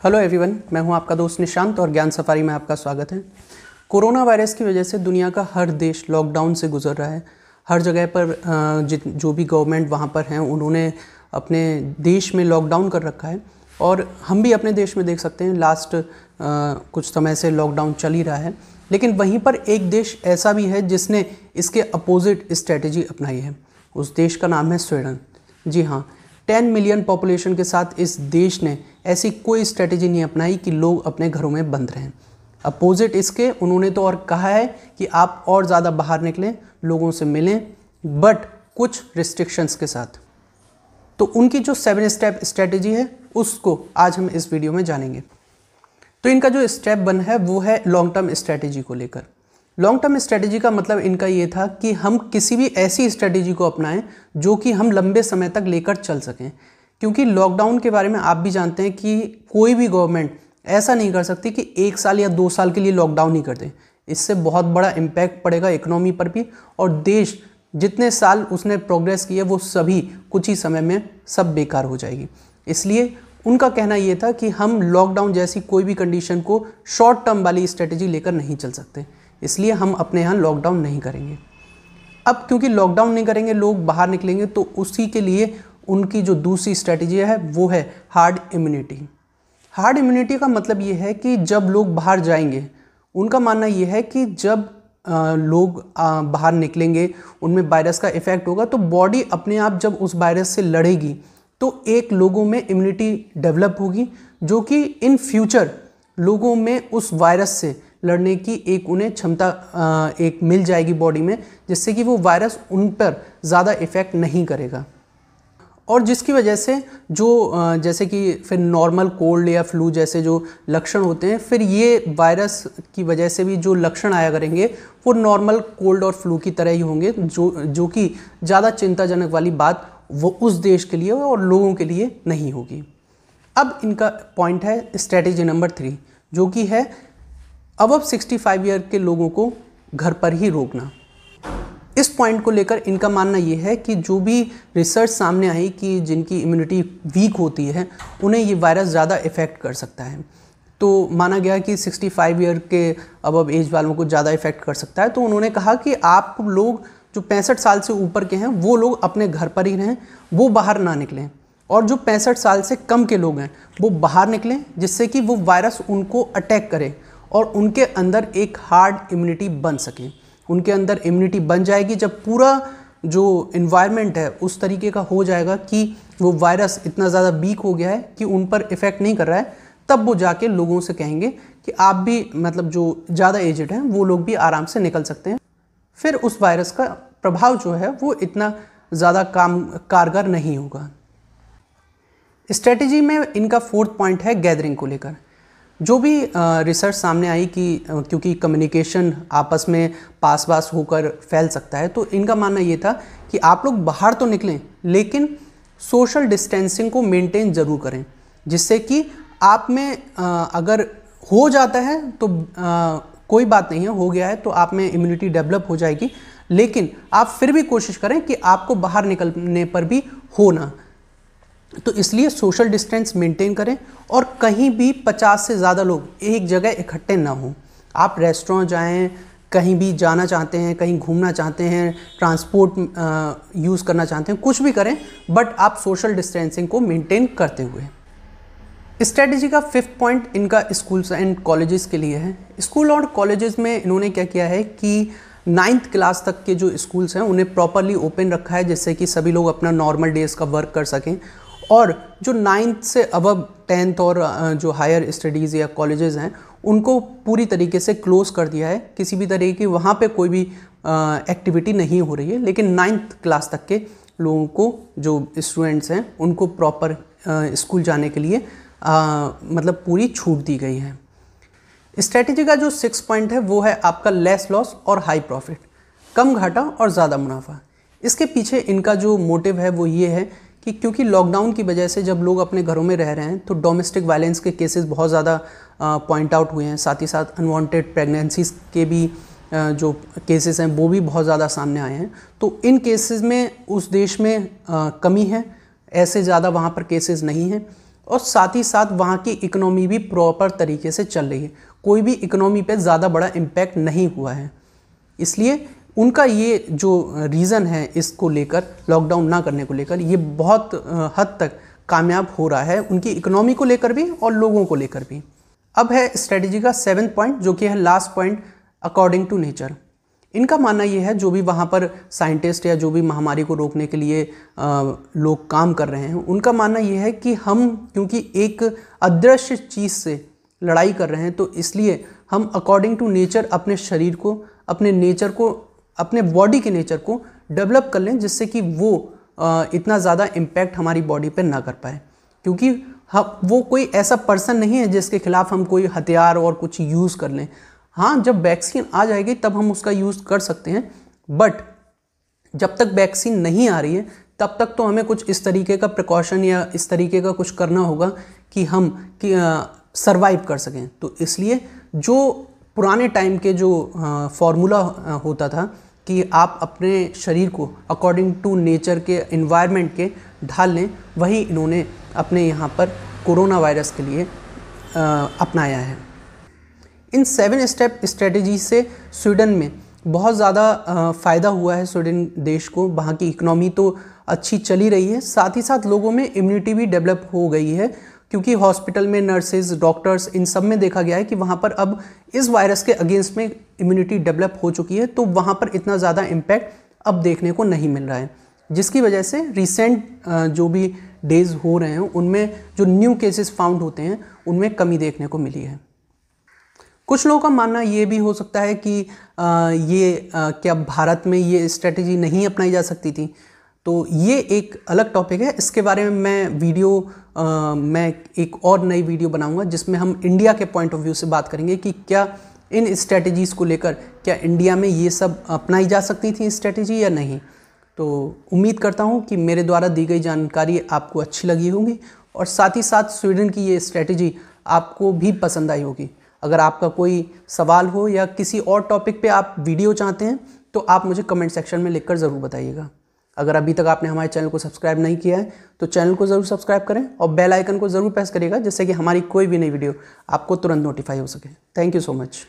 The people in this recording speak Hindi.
हेलो एवरीवन मैं हूँ आपका दोस्त निशांत और ज्ञान सफारी में आपका स्वागत है। कोरोना वायरस की वजह से दुनिया का हर देश लॉकडाउन से गुजर रहा है। हर जगह पर जित, जो भी गवर्नमेंट वहाँ पर हैं, उन्होंने अपने देश में लॉकडाउन कर रखा है। और हम भी अपने देश में देख सकते हैं लास्ट कुछ समय से लॉकडाउन चल ही रहा है। लेकिन वहीं पर एक देश ऐसा भी है जिसने इसके अपोजिट स्ट्रेटजी अपनाई है। उस देश का नाम है स्वीडन। जी हाँ टेन मिलियन पॉपुलेशन के साथ इस देश ने ऐसी कोई स्ट्रेटेजी नहीं अपनाई कि लोग अपने घरों में बंद रहें। अपोजिट इसके, उन्होंने तो और कहा है कि आप और ज़्यादा बाहर निकलें, लोगों से मिलें बट कुछ रिस्ट्रिक्शंस के साथ। तो उनकी जो सेवन स्टेप स्ट्रेटेजी है, उसको आज हम इस वीडियो में जानेंगे। तो इनका जो स्टेप वन है, वो है लॉन्ग टर्म स्ट्रेटेजी को लेकर। लॉन्ग टर्म स्ट्रेटेजी का मतलब इनका ये था कि हम किसी भी ऐसी स्ट्रेटेजी को अपनाएँ जो कि हम लंबे समय तक लेकर चल सकें। क्योंकि लॉकडाउन के बारे में आप भी जानते हैं कि कोई भी गवर्नमेंट ऐसा नहीं कर सकती कि एक साल या दो साल के लिए लॉकडाउन ही कर दें। इससे बहुत बड़ा इम्पैक्ट पड़ेगा इकोनॉमी पर भी और देश जितने साल उसने प्रोग्रेस की है वो सभी कुछ ही समय में सब बेकार हो जाएगी। इसलिए उनका कहना ये था कि हम लॉकडाउन जैसी कोई भी कंडीशन को शॉर्ट टर्म वाली स्ट्रेटजी लेकर नहीं चल सकते। इसलिए हम अपने यहाँ लॉकडाउन नहीं करेंगे। अब क्योंकि लॉकडाउन नहीं करेंगे लोग बाहर निकलेंगे तो उसी के लिए उनकी जो दूसरी स्ट्रैटेजी है वो है हार्ड इम्यूनिटी हार्ड इम्यूनिटी का मतलब ये है कि जब लोग बाहर जाएँगे उनका मानना ये है कि जब आ, लोग आ, बाहर निकलेंगे उनमें वायरस का इफ़ेक्ट होगा तो बॉडी अपने आप जब उस वायरस से लड़ेगी तो एक लोगों में इम्यूनिटी डेवलप होगी जो कि इन फ्यूचर लोगों में उस वायरस से लड़ने की एक उन्हें क्षमता एक मिल जाएगी बॉडी में, जिससे कि वो वायरस उन पर ज़्यादा इफ़ेक्ट नहीं करेगा। और जिसकी वजह से जो जैसे कि फिर नॉर्मल कोल्ड या फ्लू जैसे जो लक्षण होते हैं, फिर ये वायरस की वजह से भी जो लक्षण आया करेंगे, वो नॉर्मल कोल्ड और फ्लू की तरह ही होंगे, जो जो कि ज़्यादा चिंताजनक वाली बात वो उस देश के लिए और लोगों के लिए नहीं होगी। अब इनका पॉइंट है स्ट्रेटेजी नंबर थ्री जो कि है अब अब 65 ईयर के लोगों को घर पर ही रोकना। इस पॉइंट को लेकर इनका मानना ये है कि जो भी रिसर्च सामने आई कि जिनकी इम्यूनिटी वीक होती है, उन्हें ये वायरस ज़्यादा इफ़ेक्ट कर सकता है। तो माना गया कि 65 ईयर के अब अब एज वालों को ज़्यादा इफ़ेक्ट कर सकता है तो उन्होंने कहा कि आप लोग जो पैंसठ साल से ऊपर के हैं, वो लोग अपने घर पर ही रहें, वो बाहर ना निकलें। और जो पैंसठ साल से कम के लोग हैं, वो बाहर निकलें, जिससे कि वो वायरस उनको अटैक करे। और उनके अंदर एक हार्ड इम्यूनिटी बन सके। उनके अंदर इम्यूनिटी बन जाएगी जब पूरा जो इन्वायरमेंट है, उस तरीके का हो जाएगा कि वो वायरस इतना ज़्यादा वीक हो गया है कि उन पर इफ़ेक्ट नहीं कर रहा है, तब वो जाके लोगों से कहेंगे कि आप भी मतलब जो ज़्यादा एजड हैं, वो लोग भी आराम से निकल सकते हैं। फिर उस वायरस का प्रभाव जो है, वो इतना ज़्यादा काम, कारगर नहीं होगा। स्ट्रेटजी में इनका फोर्थ पॉइंट है गैदरिंग को लेकर। जो भी रिसर्च सामने आई कि क्योंकि कम्युनिकेशन आपस में पास पास होकर फैल सकता है तो इनका मानना ये था कि आप लोग बाहर तो निकलें, लेकिन सोशल डिस्टेंसिंग को मेंटेन ज़रूर करें, जिससे कि आप में अगर हो जाता है तो कोई बात नहीं है, हो गया है तो आप में इम्यूनिटी डेवलप हो जाएगी, लेकिन आप फिर भी कोशिश करें कि आपको बाहर निकलने पर भी हो ना। तो इसलिए सोशल डिस्टेंस मेंटेन करें और कहीं भी 50 से ज़्यादा लोग एक जगह इकट्ठे ना हों। आप रेस्टोरेंट जाएँ, कहीं भी जाना चाहते हैं, कहीं घूमना चाहते हैं ट्रांसपोर्ट यूज़ करना चाहते हैं, कुछ भी करें बट आप सोशल डिस्टेंसिंग को मेंटेन करते हुए। स्ट्रेटजी का फिफ्थ पॉइंट इनका स्कूल्स एंड कॉलेजेस के लिए है। स्कूल और कॉलेजेस में इन्होंने क्या किया है कि नाइन्थ क्लास तक के जो स्कूल्स हैं, उन्हें प्रॉपरली ओपन रखा है, जिससे कि सभी लोग अपना नॉर्मल डेज़ का वर्क कर सकें। और जो नाइन्थ से अब टेंथ और जो हायर स्टडीज़ या कॉलेजेस हैं उनको पूरी तरीके से क्लोज़ कर दिया है। किसी भी तरीके की वहाँ पे कोई भी एक्टिविटी नहीं हो रही है लेकिन नाइन्थ क्लास तक के लोगों को जो स्टूडेंट्स हैं उनको प्रॉपर स्कूल जाने के लिए आ, मतलब पूरी छूट दी गई है। स्ट्रेटजी का जो सिक्स पॉइंट है वो है आपका लेस लॉस और हाई प्रॉफिट कम घाटा और ज़्यादा मुनाफा। इसके पीछे इनका जो मोटिव है वो ये है कि क्योंकि लॉकडाउन की वजह से जब लोग अपने घरों में रह रहे हैं तो डोमेस्टिक वायलेंस के केसेस बहुत ज़्यादा पॉइंट आउट हुए हैं। साथ ही साथ अनवांटेड प्रेगनेंसीज के भी जो केसेस हैं, वो भी बहुत ज़्यादा सामने आए हैं। तो इन केसेस में, उस देश में कमी है। ऐसे ज़्यादा वहाँ पर केसेस नहीं हैं। और साथ ही साथ वहाँ की इकनॉमी भी प्रॉपर तरीके से चल रही है। कोई भी इकोनॉमी पे ज़्यादा बड़ा इम्पैक्ट नहीं हुआ है। इसलिए उनका ये जो रीज़न है इसको लेकर लॉकडाउन ना करने को लेकर ये बहुत हद तक कामयाब हो रहा है उनकी इकोनॉमी को लेकर भी और लोगों को लेकर भी। अब है स्ट्रेटजी का सेवन पॉइंट जो कि है last point according to nature इनका मानना ये है जो भी वहाँ पर साइंटिस्ट या जो भी महामारी को रोकने के लिए आ, लोग काम कर रहे हैं उनका मानना ये है कि हम क्योंकि एक अदृश्य चीज़ से लड़ाई कर रहे हैं तो इसलिए हम अकॉर्डिंग टू नेचर अपने शरीर को अपने नेचर को अपने बॉडी के नेचर को डेवलप कर लें जिससे कि वो इतना ज़्यादा इम्पैक्ट हमारी बॉडी पर ना कर पाए। क्योंकि हम, वो कोई ऐसा पर्सन नहीं है जिसके खिलाफ हम कोई हथियार और कुछ यूज़ कर लें। हाँ जब वैक्सीन आ जाएगी तब हम उसका यूज़ कर सकते हैं। बट जब तक वैक्सीन नहीं आ रही है, तब तक तो हमें कुछ इस तरीके का प्रिकॉशन या इस तरीके का कुछ करना होगा कि हम, कि सरवाइव कर सकें। तो इसलिए जो पुराने टाइम के जो फॉर्मूला होता था कि आप अपने शरीर को अकॉर्डिंग टू नेचर के इन्वायरमेंट के ढाल लें, वही इन्होंने अपने यहाँ पर कोरोना वायरस के लिए अपनाया है। इन सेवन स्टेप स्ट्रेटजी से स्वीडन में बहुत ज़्यादा फ़ायदा हुआ है स्वीडन देश को। वहाँ की इकनॉमी तो अच्छी चली रही है। साथ ही साथ लोगों में इम्यूनिटी भी डेवलप हो गई है। क्योंकि हॉस्पिटल में नर्सेज डॉक्टर्स, इन सब में देखा गया है कि वहाँ पर अब इस वायरस के अगेंस्ट में इम्यूनिटी डेवलप हो चुकी है तो वहाँ पर इतना ज़्यादा इम्पैक्ट अब देखने को नहीं मिल रहा है। जिसकी वजह से रिसेंट जो भी डेज़ हो रहे हैं, उनमें जो न्यू केसेस फाउंड होते हैं, उनमें कमी देखने को मिली है। कुछ लोगों का मानना ये भी हो सकता है कि ये क्या भारत में ये स्ट्रेटजी नहीं अपनाई जा सकती थी? तो ये एक अलग टॉपिक है। इसके बारे में मैं वीडियो आ, मैं एक और नई वीडियो बनाऊँगा जिसमें हम इंडिया के पॉइंट ऑफ़ व्यू से बात करेंगे कि क्या इन स्ट्रेटजीज़ को लेकर क्या इंडिया में ये सब अपनाई जा सकती थी स्ट्रेटजी या नहीं। तो उम्मीद करता हूँ कि मेरे द्वारा दी गई जानकारी आपको अच्छी लगी होगी और साथ ही साथ स्वीडन की ये स्ट्रेटजी आपको भी पसंद आई होगी। अगर आपका कोई सवाल हो या किसी और टॉपिक पे आप वीडियो चाहते हैं तो आप मुझे कमेंट सेक्शन में लिखकर ज़रूर बताइएगा। अगर अभी तक आपने हमारे चैनल को सब्सक्राइब नहीं किया है तो चैनल को ज़रूर सब्सक्राइब करें और बेल आइकन को ज़रूर प्रेस करिएगा जिससे कि हमारी कोई भी नई वीडियो आपको तुरंत नोटिफाई हो सके। Thank you so much